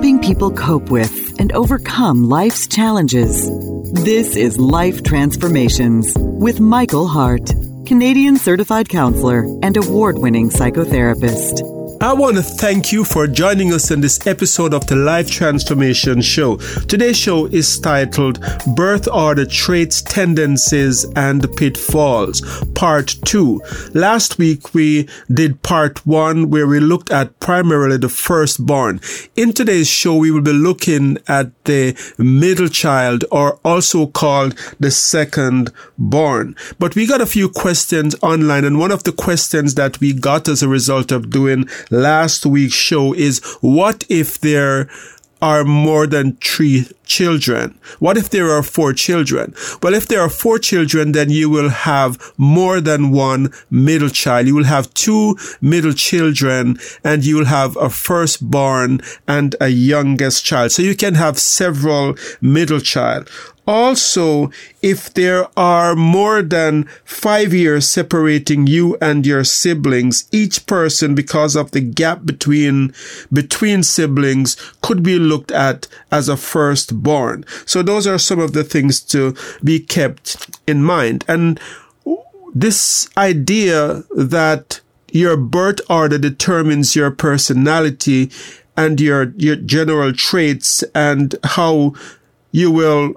helping people cope with and overcome life's challenges. This is Life Transformations with Michael Hart, Canadian certified counselor and award winning psychotherapist. I want to thank you for joining us in this episode of the Life Transformation Show. Today's show is titled Birth Order Traits, Tendencies, and Pitfalls, Part 2. Last week we did Part 1 where we looked at primarily the firstborn. In today's show we will be looking at the middle child or also called the second born. But we got a few questions online and one of the questions that we got as a result of doing last week's show is what if there are more than three children? What if there are four children? Well, if there are four children, then you will have more than one middle child. You will have two middle children and you will have a firstborn and a youngest child. So you can have several middle child. Also, if there are more than five years separating you and your siblings, each person, because of the gap between, between siblings, could be looked at as a firstborn. So those are some of the things to be kept in mind. And this idea that your birth order determines your personality and your, your general traits and how you will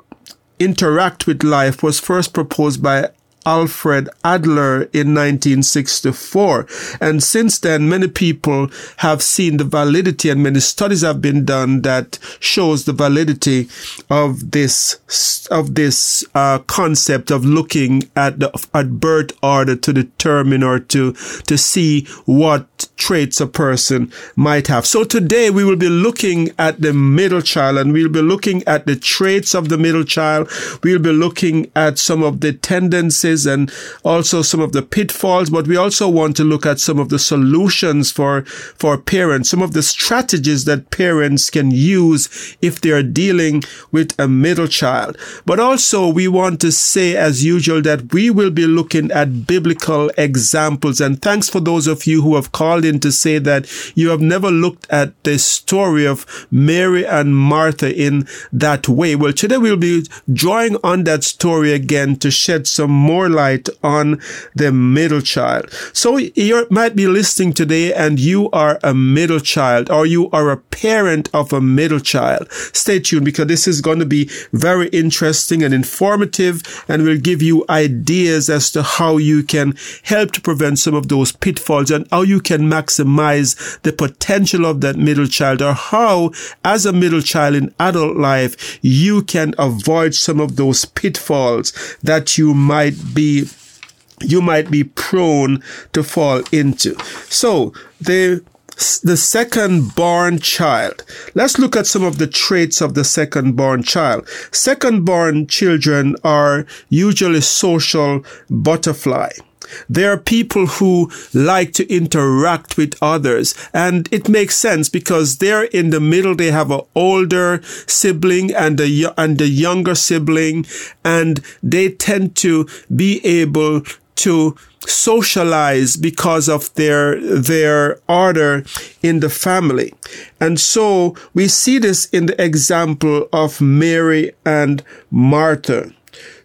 interact with life was first proposed by Alfred Adler in 1964. And since then, many people have seen the validity and many studies have been done that shows the validity of this, of this, uh, concept of looking at the, at birth order to determine or to, to see what traits a person might have. So today we will be looking at the middle child and we'll be looking at the traits of the middle child. We'll be looking at some of the tendencies and also some of the pitfalls, but we also want to look at some of the solutions for, for parents, some of the strategies that parents can use if they are dealing with a middle child. But also we want to say as usual that we will be looking at biblical examples. And thanks for those of you who have called to say that you have never looked at the story of Mary and Martha in that way. Well, today we'll be drawing on that story again to shed some more light on the middle child. So you might be listening today and you are a middle child or you are a parent of a middle child. Stay tuned because this is going to be very interesting and informative and will give you ideas as to how you can help to prevent some of those pitfalls and how you can maximize the potential of that middle child or how as a middle child in adult life you can avoid some of those pitfalls that you might be you might be prone to fall into. So the the second born child. Let's look at some of the traits of the second born child. Second born children are usually social butterfly. There are people who like to interact with others and it makes sense because they're in the middle. They have an older sibling and a, and a younger sibling and they tend to be able to socialize because of their their order in the family and so we see this in the example of Mary and Martha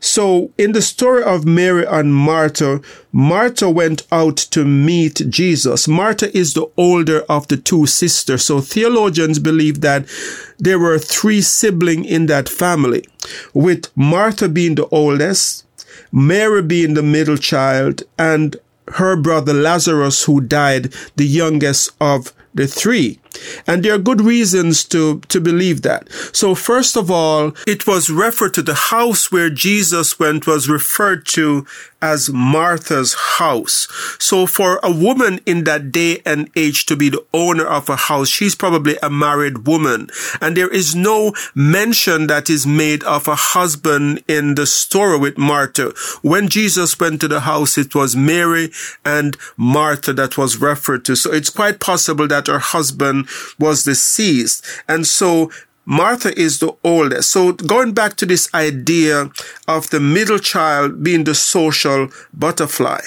so in the story of Mary and Martha, Martha went out to meet Jesus. Martha is the older of the two sisters. So theologians believe that there were three siblings in that family, with Martha being the oldest, Mary being the middle child, and her brother Lazarus, who died, the youngest of the three. And there are good reasons to, to believe that. So first of all, it was referred to the house where Jesus went was referred to as Martha's house. So for a woman in that day and age to be the owner of a house, she's probably a married woman. And there is no mention that is made of a husband in the story with Martha. When Jesus went to the house, it was Mary and Martha that was referred to. So it's quite possible that her husband was deceased. And so Martha is the oldest. So going back to this idea of the middle child being the social butterfly.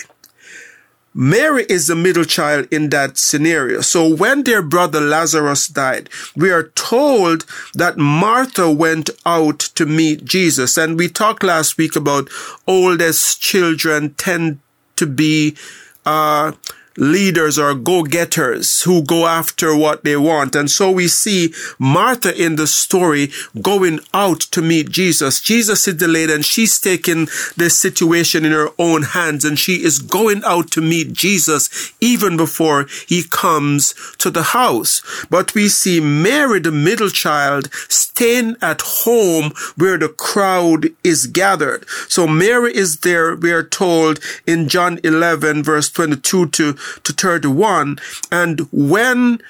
Mary is the middle child in that scenario. So when their brother Lazarus died, we are told that Martha went out to meet Jesus. And we talked last week about oldest children tend to be, uh, leaders or go-getters who go after what they want. And so we see Martha in the story going out to meet Jesus. Jesus is delayed and she's taking the situation in her own hands and she is going out to meet Jesus even before he comes to the house. But we see Mary, the middle child, staying at home where the crowd is gathered. So Mary is there, we are told in John 11 verse 22 to to 31. And when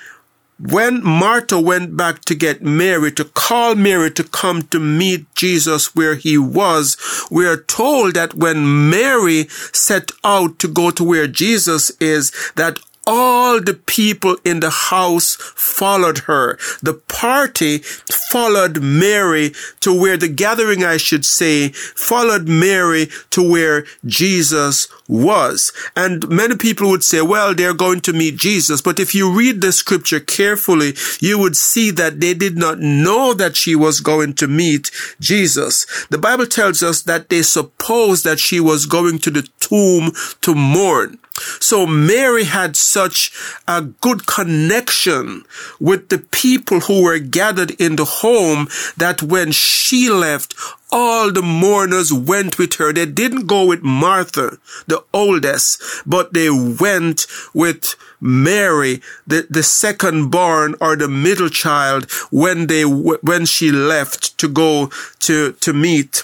when Martha went back to get Mary, to call Mary to come to meet Jesus where he was, we are told that when Mary set out to go to where Jesus is, that all the people in the house followed her. The party followed Mary to where the gathering, I should say, followed Mary to where Jesus was. And many people would say, well, they're going to meet Jesus. But if you read the scripture carefully, you would see that they did not know that she was going to meet Jesus. The Bible tells us that they supposed that she was going to the tomb to mourn. So Mary had such a good connection with the people who were gathered in the home that when she left, all the mourners went with her. They didn't go with Martha, the oldest, but they went with Mary, the, the second born or the middle child when they, when she left to go to, to meet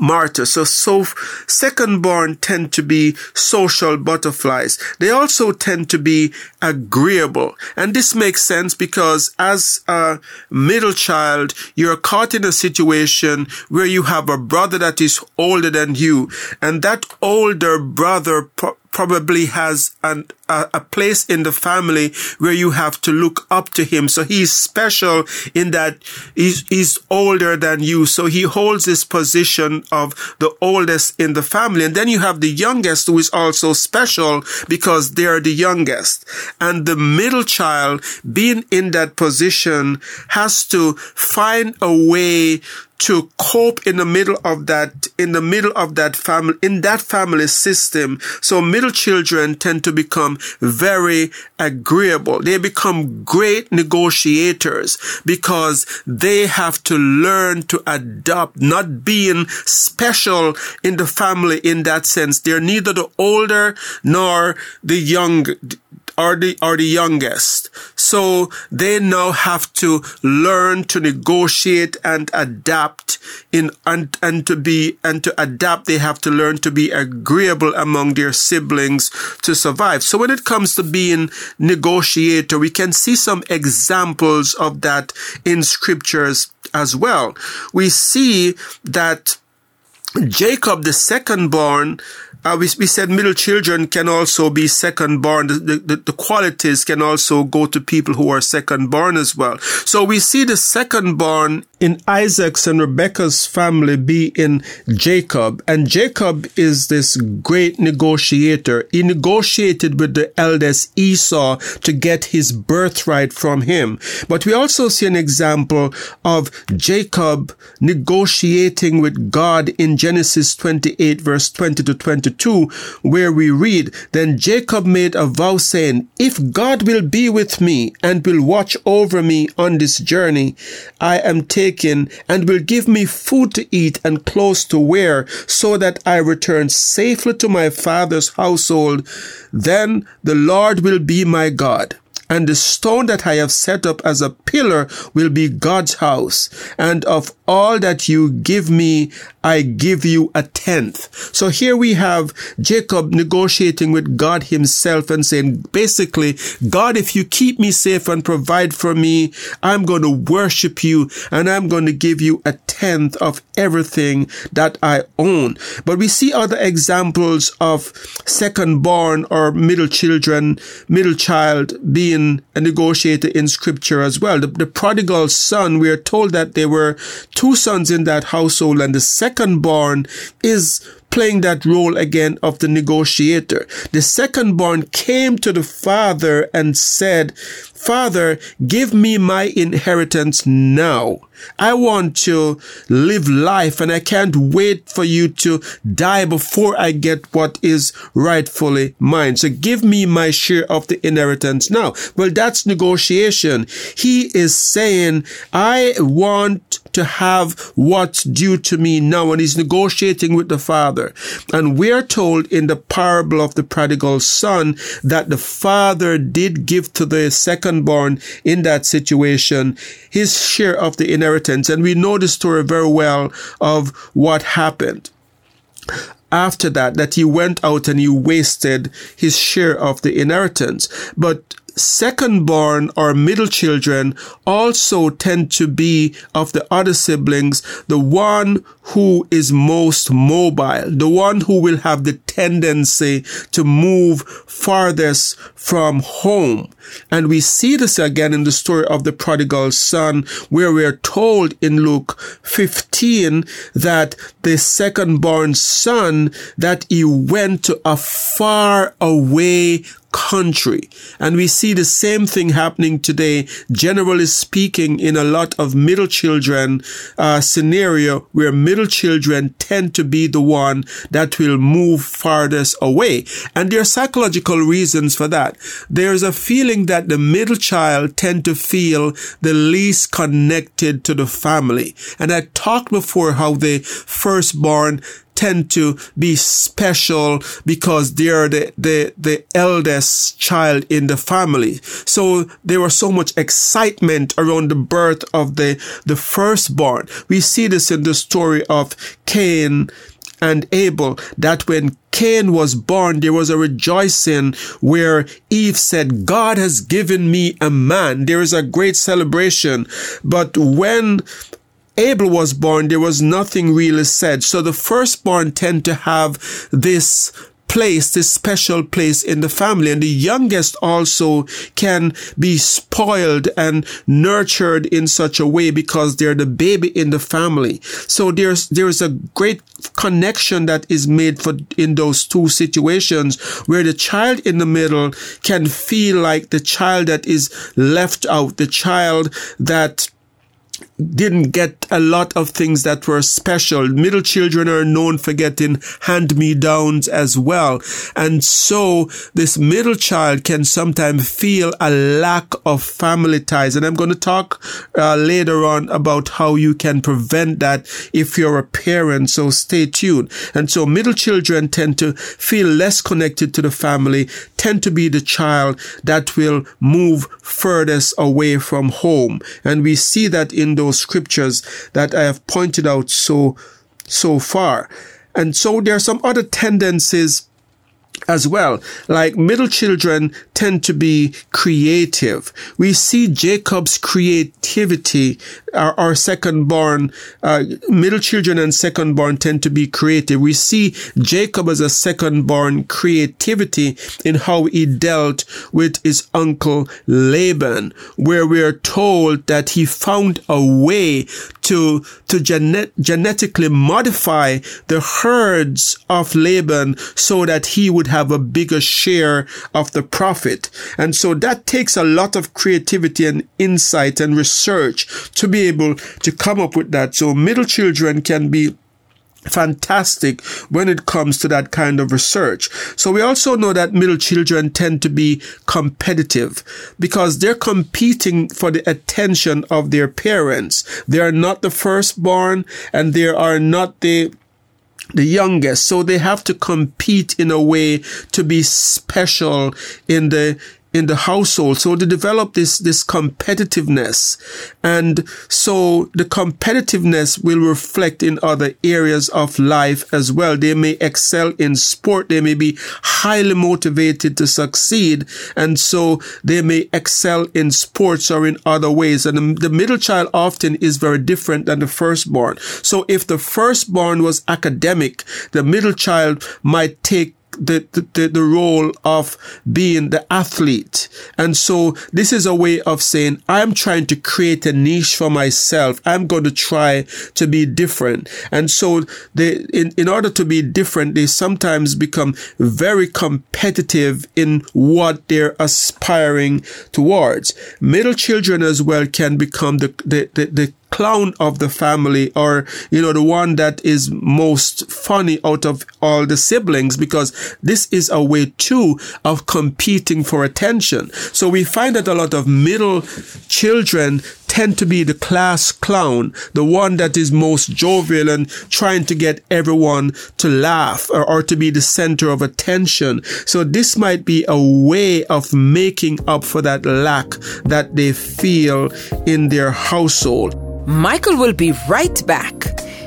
Martha. So, so second born tend to be social butterflies. They also tend to be agreeable. And this makes sense because as a middle child, you're caught in a situation where you have a brother that is older than you and that older brother probably has an, a, a, place in the family where you have to look up to him. So he's special in that he's, he's older than you. So he holds this position of the oldest in the family. And then you have the youngest who is also special because they're the youngest. And the middle child being in that position has to find a way to cope in the middle of that, in the middle of that family, in that family system. So middle children tend to become very agreeable. They become great negotiators because they have to learn to adopt, not being special in the family in that sense. They're neither the older nor the young, are the are the youngest. So they now have to learn to negotiate and adapt in and, and to be and to adapt they have to learn to be agreeable among their siblings to survive. So when it comes to being negotiator, we can see some examples of that in scriptures as well. We see that Jacob, the second born, uh, we, we said middle children can also be second born. The, the, the qualities can also go to people who are second born as well. So we see the second born in Isaac's and Rebecca's family be in Jacob. And Jacob is this great negotiator. He negotiated with the eldest Esau to get his birthright from him. But we also see an example of Jacob negotiating with God in Genesis 28 verse 20 to 22, where we read, Then Jacob made a vow saying, If God will be with me and will watch over me on this journey, I am taking taken and will give me food to eat and clothes to wear so that I return safely to my father's household. Then the Lord will be my God and the stone that I have set up as a pillar will be God's house. And of all that you give me, I give you a tenth. So here we have Jacob negotiating with God himself and saying, basically, God, if you keep me safe and provide for me, I'm going to worship you and I'm going to give you a tenth of everything that I own. But we see other examples of second born or middle children, middle child being a negotiated in scripture as well. The, the prodigal son, we are told that there were two sons in that household and the second born is playing that role again of the negotiator. The second born came to the father and said, Father, give me my inheritance now. I want to live life and I can't wait for you to die before I get what is rightfully mine. So give me my share of the inheritance now. Well, that's negotiation. He is saying, I want to have what's due to me now. And he's negotiating with the father. And we're told in the parable of the prodigal son that the father did give to the second born in that situation his share of the inheritance. And we know the story very well of what happened after that, that he went out and he wasted his share of the inheritance. But second born or middle children also tend to be of the other siblings the one who is most mobile, the one who will have the tendency to move farthest from home. And we see this again in the story of the prodigal son, where we are told in Luke 15 that the second born son, that he went to a far away country. And we see the same thing happening today, generally speaking, in a lot of middle children uh, scenario where middle children tend to be the one that will move farthest away. And there are psychological reasons for that. There's a feeling that the middle child tend to feel the least connected to the family. And I talked before how the firstborn tend to be special because they're the, the, the eldest child in the family. So there was so much excitement around the birth of the, the firstborn. We see this in the story of Cain and Abel that when Cain was born, there was a rejoicing where Eve said, God has given me a man. There is a great celebration. But when Abel was born, there was nothing really said. So the firstborn tend to have this place, this special place in the family. And the youngest also can be spoiled and nurtured in such a way because they're the baby in the family. So there's, there's a great connection that is made for in those two situations where the child in the middle can feel like the child that is left out, the child that didn't get a lot of things that were special. Middle children are known for getting hand-me-downs as well. And so this middle child can sometimes feel a lack of family ties. And I'm going to talk uh, later on about how you can prevent that if you're a parent. So stay tuned. And so middle children tend to feel less connected to the family, tend to be the child that will move furthest away from home. And we see that in those scriptures that I have pointed out so, so far. And so there are some other tendencies as well. Like middle children tend to be creative. We see Jacob's creativity. Our, our second born, uh, middle children and second born tend to be creative. We see Jacob as a second born creativity in how he dealt with his uncle Laban, where we are told that he found a way to, to genet- genetically modify the herds of Laban so that he would have a bigger share of the profit. And so that takes a lot of creativity and insight and research to be able to come up with that. So middle children can be fantastic when it comes to that kind of research. So we also know that middle children tend to be competitive because they're competing for the attention of their parents. They are not the firstborn and they are not the the youngest. So they have to compete in a way to be special in the in the household. So to develop this, this competitiveness. And so the competitiveness will reflect in other areas of life as well. They may excel in sport. They may be highly motivated to succeed. And so they may excel in sports or in other ways. And the, the middle child often is very different than the firstborn. So if the firstborn was academic, the middle child might take the, the, the role of being the athlete. And so this is a way of saying, I'm trying to create a niche for myself. I'm going to try to be different. And so they, in, in order to be different, they sometimes become very competitive in what they're aspiring towards. Middle children as well can become the, the, the, the clown of the family or, you know, the one that is most funny out of all the siblings because this is a way too of competing for attention. So we find that a lot of middle children tend to be the class clown, the one that is most jovial and trying to get everyone to laugh or, or, to be the center of attention. So this might be a way of making up for that lack that they feel in their household. Michael will be right back.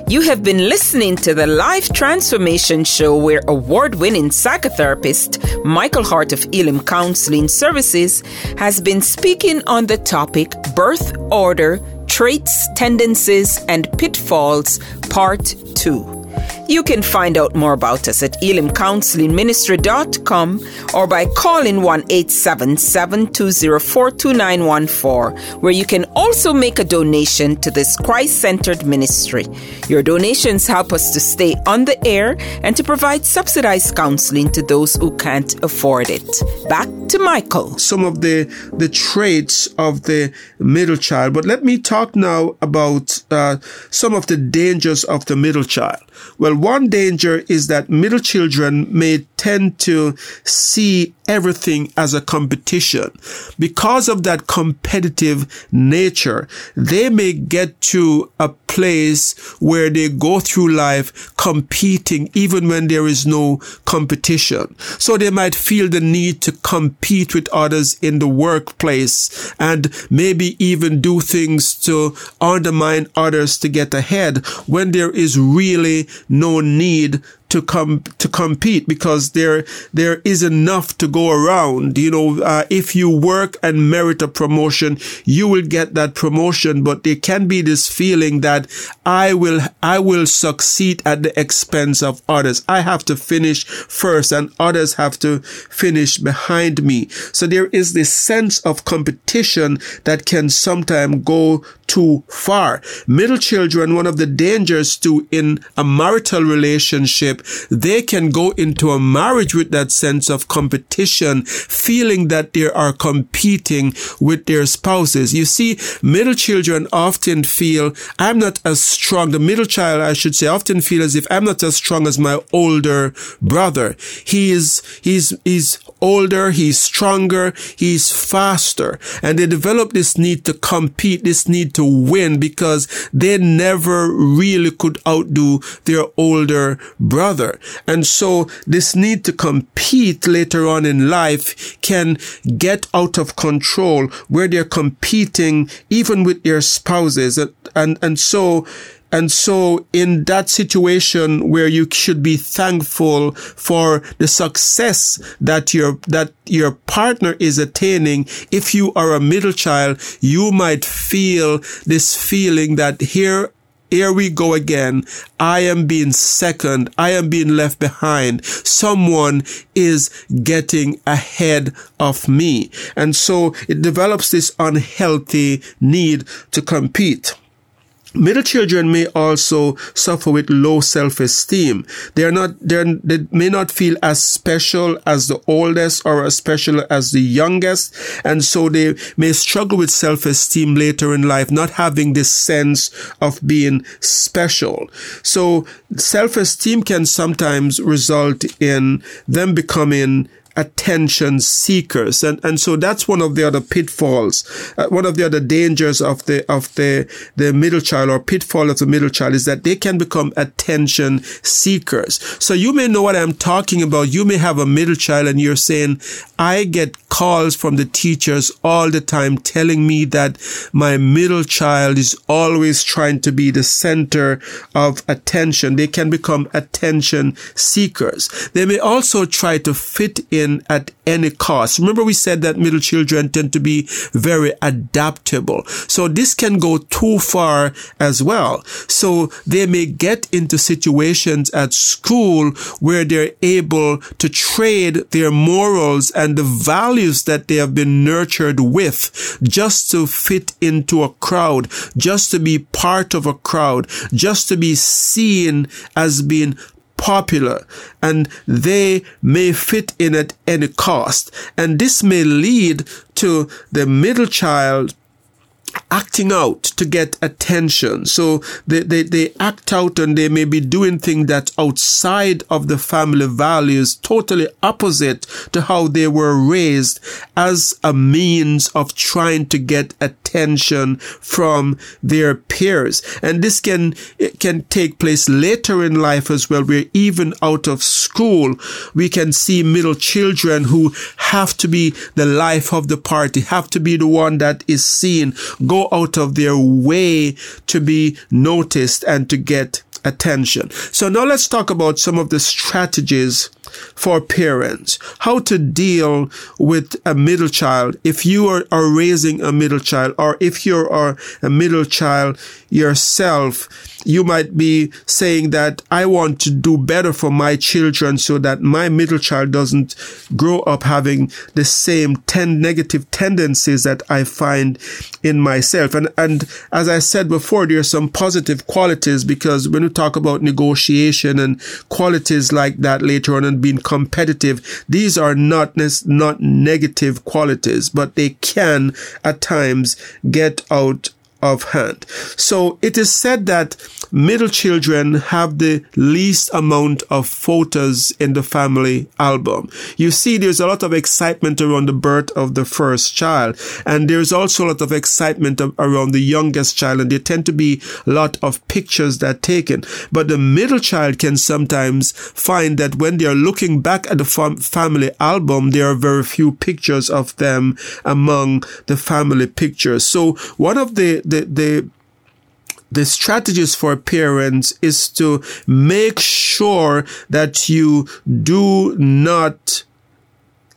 You have been listening to the Life Transformation Show where award winning psychotherapist Michael Hart of Elim Counseling Services has been speaking on the topic Birth Order, Traits, Tendencies, and Pitfalls, Part 2. You can find out more about us at elimcounselingministry.com or by calling 1 877 204 2914, where you can also make a donation to this Christ centered ministry. Your donations help us to stay on the air and to provide subsidized counseling to those who can't afford it. Back to Michael. Some of the, the traits of the middle child, but let me talk now about uh, some of the dangers of the middle child. Well, one danger is that middle children may tend to see everything as a competition. Because of that competitive nature, they may get to a place where they go through life competing even when there is no competition. So they might feel the need to compete with others in the workplace and maybe even do things to undermine others to get ahead when there is really no need to come to compete because there there is enough to go around. You know, uh, if you work and merit a promotion, you will get that promotion. But there can be this feeling that I will I will succeed at the expense of others. I have to finish first, and others have to finish behind me. So there is this sense of competition that can sometimes go too far. Middle children, one of the dangers too in a marital relationship, they can go into a marriage with that sense of competition, feeling that they are competing with their spouses. You see, middle children often feel, I'm not as strong. The middle child, I should say, often feel as if I'm not as strong as my older brother. He is, he's, he's older, he's stronger, he's faster. And they develop this need to compete, this need to win because they never really could outdo their older brother. And so this need to compete later on in life can get out of control where they're competing even with their spouses. And, and, and so and so in that situation where you should be thankful for the success that your, that your partner is attaining, if you are a middle child, you might feel this feeling that here here we go again. I am being second. I am being left behind. Someone is getting ahead of me. And so it develops this unhealthy need to compete. Middle children may also suffer with low self-esteem. They are not, they may not feel as special as the oldest or as special as the youngest. And so they may struggle with self-esteem later in life, not having this sense of being special. So self-esteem can sometimes result in them becoming attention seekers. And, and so that's one of the other pitfalls. Uh, one of the other dangers of the, of the, the middle child or pitfall of the middle child is that they can become attention seekers. So you may know what I'm talking about. You may have a middle child and you're saying, I get calls from the teachers all the time telling me that my middle child is always trying to be the center of attention. They can become attention seekers. They may also try to fit in at any cost. Remember we said that middle children tend to be very adaptable. So this can go too far as well. So they may get into situations at school where they're able to trade their morals and the values that they have been nurtured with just to fit into a crowd, just to be part of a crowd, just to be seen as being popular and they may fit in at any cost. And this may lead to the middle child acting out to get attention. So they, they, they act out and they may be doing things that outside of the family values, totally opposite to how they were raised as a means of trying to get attention from their peers. And this can, can take place later in life as well, where even out of school, we can see middle children who have to be the life of the party, have to be the one that is seen, go out of their way to be noticed and to get attention. So now let's talk about some of the strategies for parents, how to deal with a middle child. If you are, are raising a middle child or if you are a middle child yourself, you might be saying that I want to do better for my children so that my middle child doesn't grow up having the same 10 negative tendencies that I find in myself. And, and as I said before, there are some positive qualities because when we talk about negotiation and qualities like that later on and being competitive, these are not, not negative qualities, but they can at times get out of hand. So it is said that middle children have the least amount of photos in the family album. You see, there's a lot of excitement around the birth of the first child, and there's also a lot of excitement around the youngest child, and there tend to be a lot of pictures that are taken. But the middle child can sometimes find that when they are looking back at the fam- family album, there are very few pictures of them among the family pictures. So one of the the, the the strategies for parents is to make sure that you do not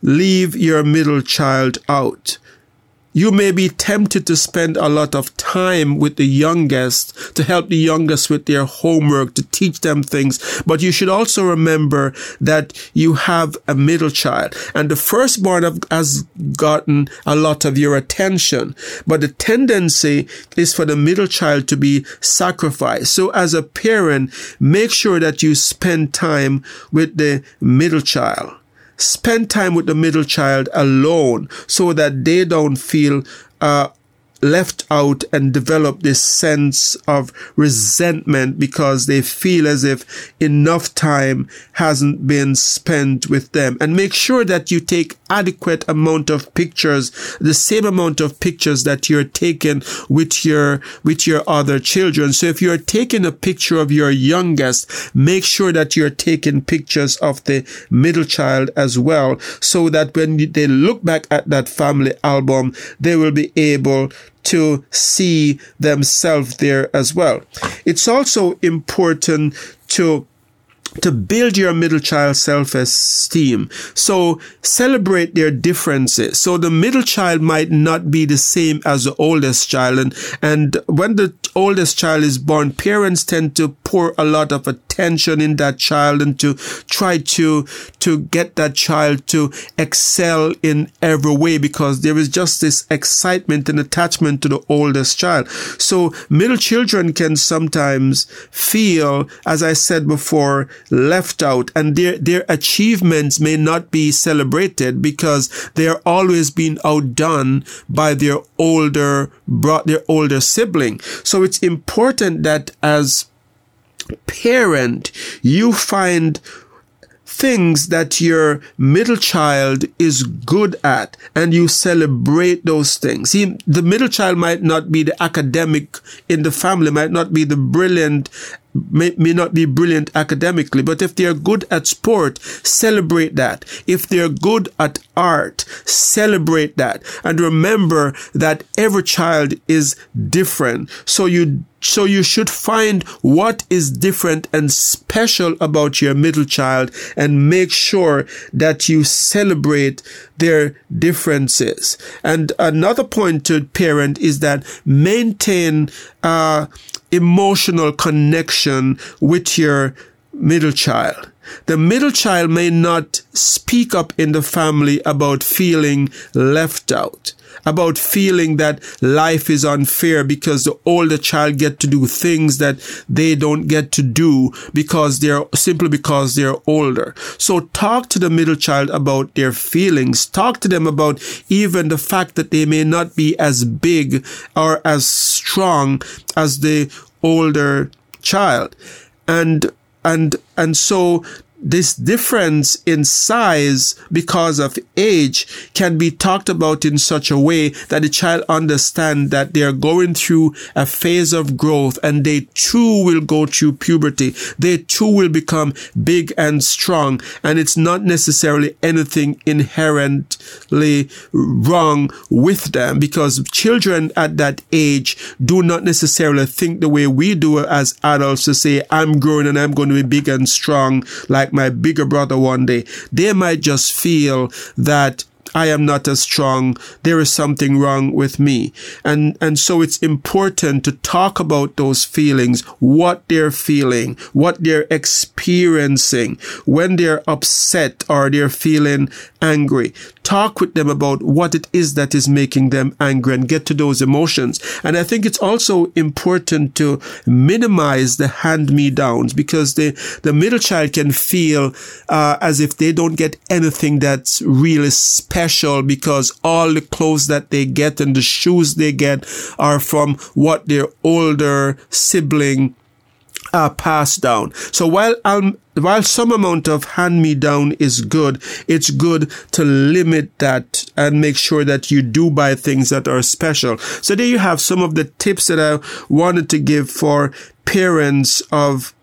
leave your middle child out. You may be tempted to spend a lot of time with the youngest to help the youngest with their homework, to teach them things. But you should also remember that you have a middle child and the firstborn has gotten a lot of your attention. But the tendency is for the middle child to be sacrificed. So as a parent, make sure that you spend time with the middle child spend time with the middle child alone so that they don't feel uh, left out and develop this sense of resentment because they feel as if enough time hasn't been spent with them. And make sure that you take adequate amount of pictures the same amount of pictures that you're taking with your with your other children. So if you're taking a picture of your youngest make sure that you're taking pictures of the middle child as well so that when they look back at that family album they will be able to see themselves there as well. It's also important to to build your middle child self-esteem. So celebrate their differences. So the middle child might not be the same as the oldest child. And, and when the oldest child is born, parents tend to pour a lot of attention in that child and to try to, to get that child to excel in every way because there is just this excitement and attachment to the oldest child. So middle children can sometimes feel, as I said before, left out and their, their achievements may not be celebrated because they're always being outdone by their older, brought their older sibling. So it's important that as parent, you find things that your middle child is good at and you celebrate those things. See, the middle child might not be the academic in the family, might not be the brilliant may, may not be brilliant academically, but if they're good at sport, celebrate that. If they're good at art, celebrate that. And remember that every child is different. So you so you should find what is different and special about your middle child and make sure that you celebrate their differences. And another point to parent is that maintain uh, emotional connection with your middle child. The middle child may not speak up in the family about feeling left out about feeling that life is unfair because the older child get to do things that they don't get to do because they're simply because they're older. So talk to the middle child about their feelings. Talk to them about even the fact that they may not be as big or as strong as the older child. And and and so this difference in size because of age can be talked about in such a way that the child understand that they are going through a phase of growth and they too will go through puberty. They too will become big and strong. And it's not necessarily anything inherently wrong with them because children at that age do not necessarily think the way we do as adults to say, I'm growing and I'm going to be big and strong like my bigger brother one day, they might just feel that I am not as strong. There is something wrong with me. And, and so it's important to talk about those feelings, what they're feeling, what they're experiencing when they're upset or they're feeling angry. Talk with them about what it is that is making them angry and get to those emotions. And I think it's also important to minimize the hand me downs because the, the middle child can feel uh, as if they don't get anything that's really special because all the clothes that they get and the shoes they get are from what their older sibling uh, passed down. So while um, while some amount of hand me down is good, it's good to limit that and make sure that you do buy things that are special. So there you have some of the tips that I wanted to give for parents of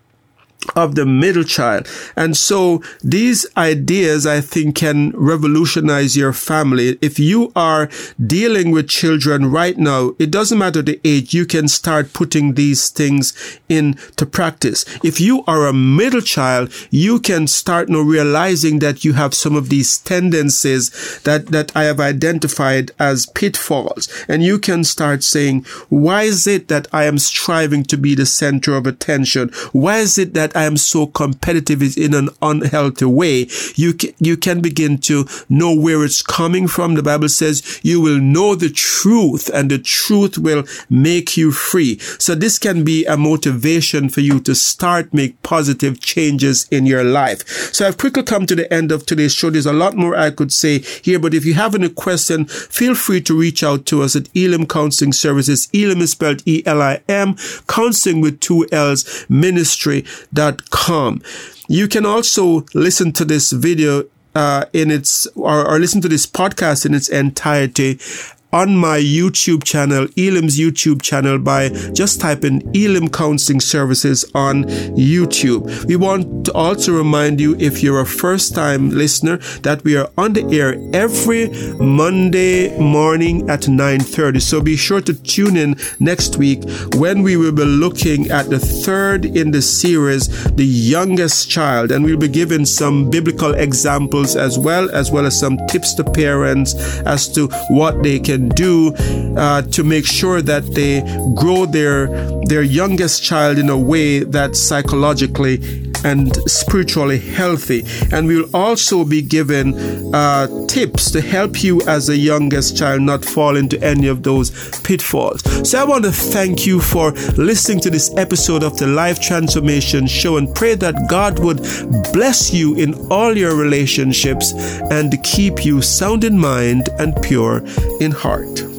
of the middle child. And so these ideas, I think, can revolutionize your family. If you are dealing with children right now, it doesn't matter the age, you can start putting these things into practice. If you are a middle child, you can start now realizing that you have some of these tendencies that, that I have identified as pitfalls. And you can start saying, why is it that I am striving to be the center of attention? Why is it that I am so competitive is in an unhealthy way, you can, you can begin to know where it's coming from. The Bible says you will know the truth and the truth will make you free. So this can be a motivation for you to start make positive changes in your life. So I've quickly come to the end of today's show. There's a lot more I could say here, but if you have any question, feel free to reach out to us at Elim Counseling Services. Elim is spelled E-L-I-M, counseling with two L's, You can also listen to this video uh, in its or, or listen to this podcast in its entirety on my YouTube channel, Elim's YouTube channel by just typing in Elim Counseling Services on YouTube. We want to also remind you if you're a first time listener that we are on the air every Monday morning at 9:30. So be sure to tune in next week when we will be looking at the third in the series, The Youngest Child, and we'll be giving some biblical examples as well as well as some tips to parents as to what they can can do uh, to make sure that they grow their their youngest child in a way that psychologically and spiritually healthy. And we'll also be given uh, tips to help you as a youngest child not fall into any of those pitfalls. So I want to thank you for listening to this episode of the Life Transformation Show and pray that God would bless you in all your relationships and keep you sound in mind and pure in heart.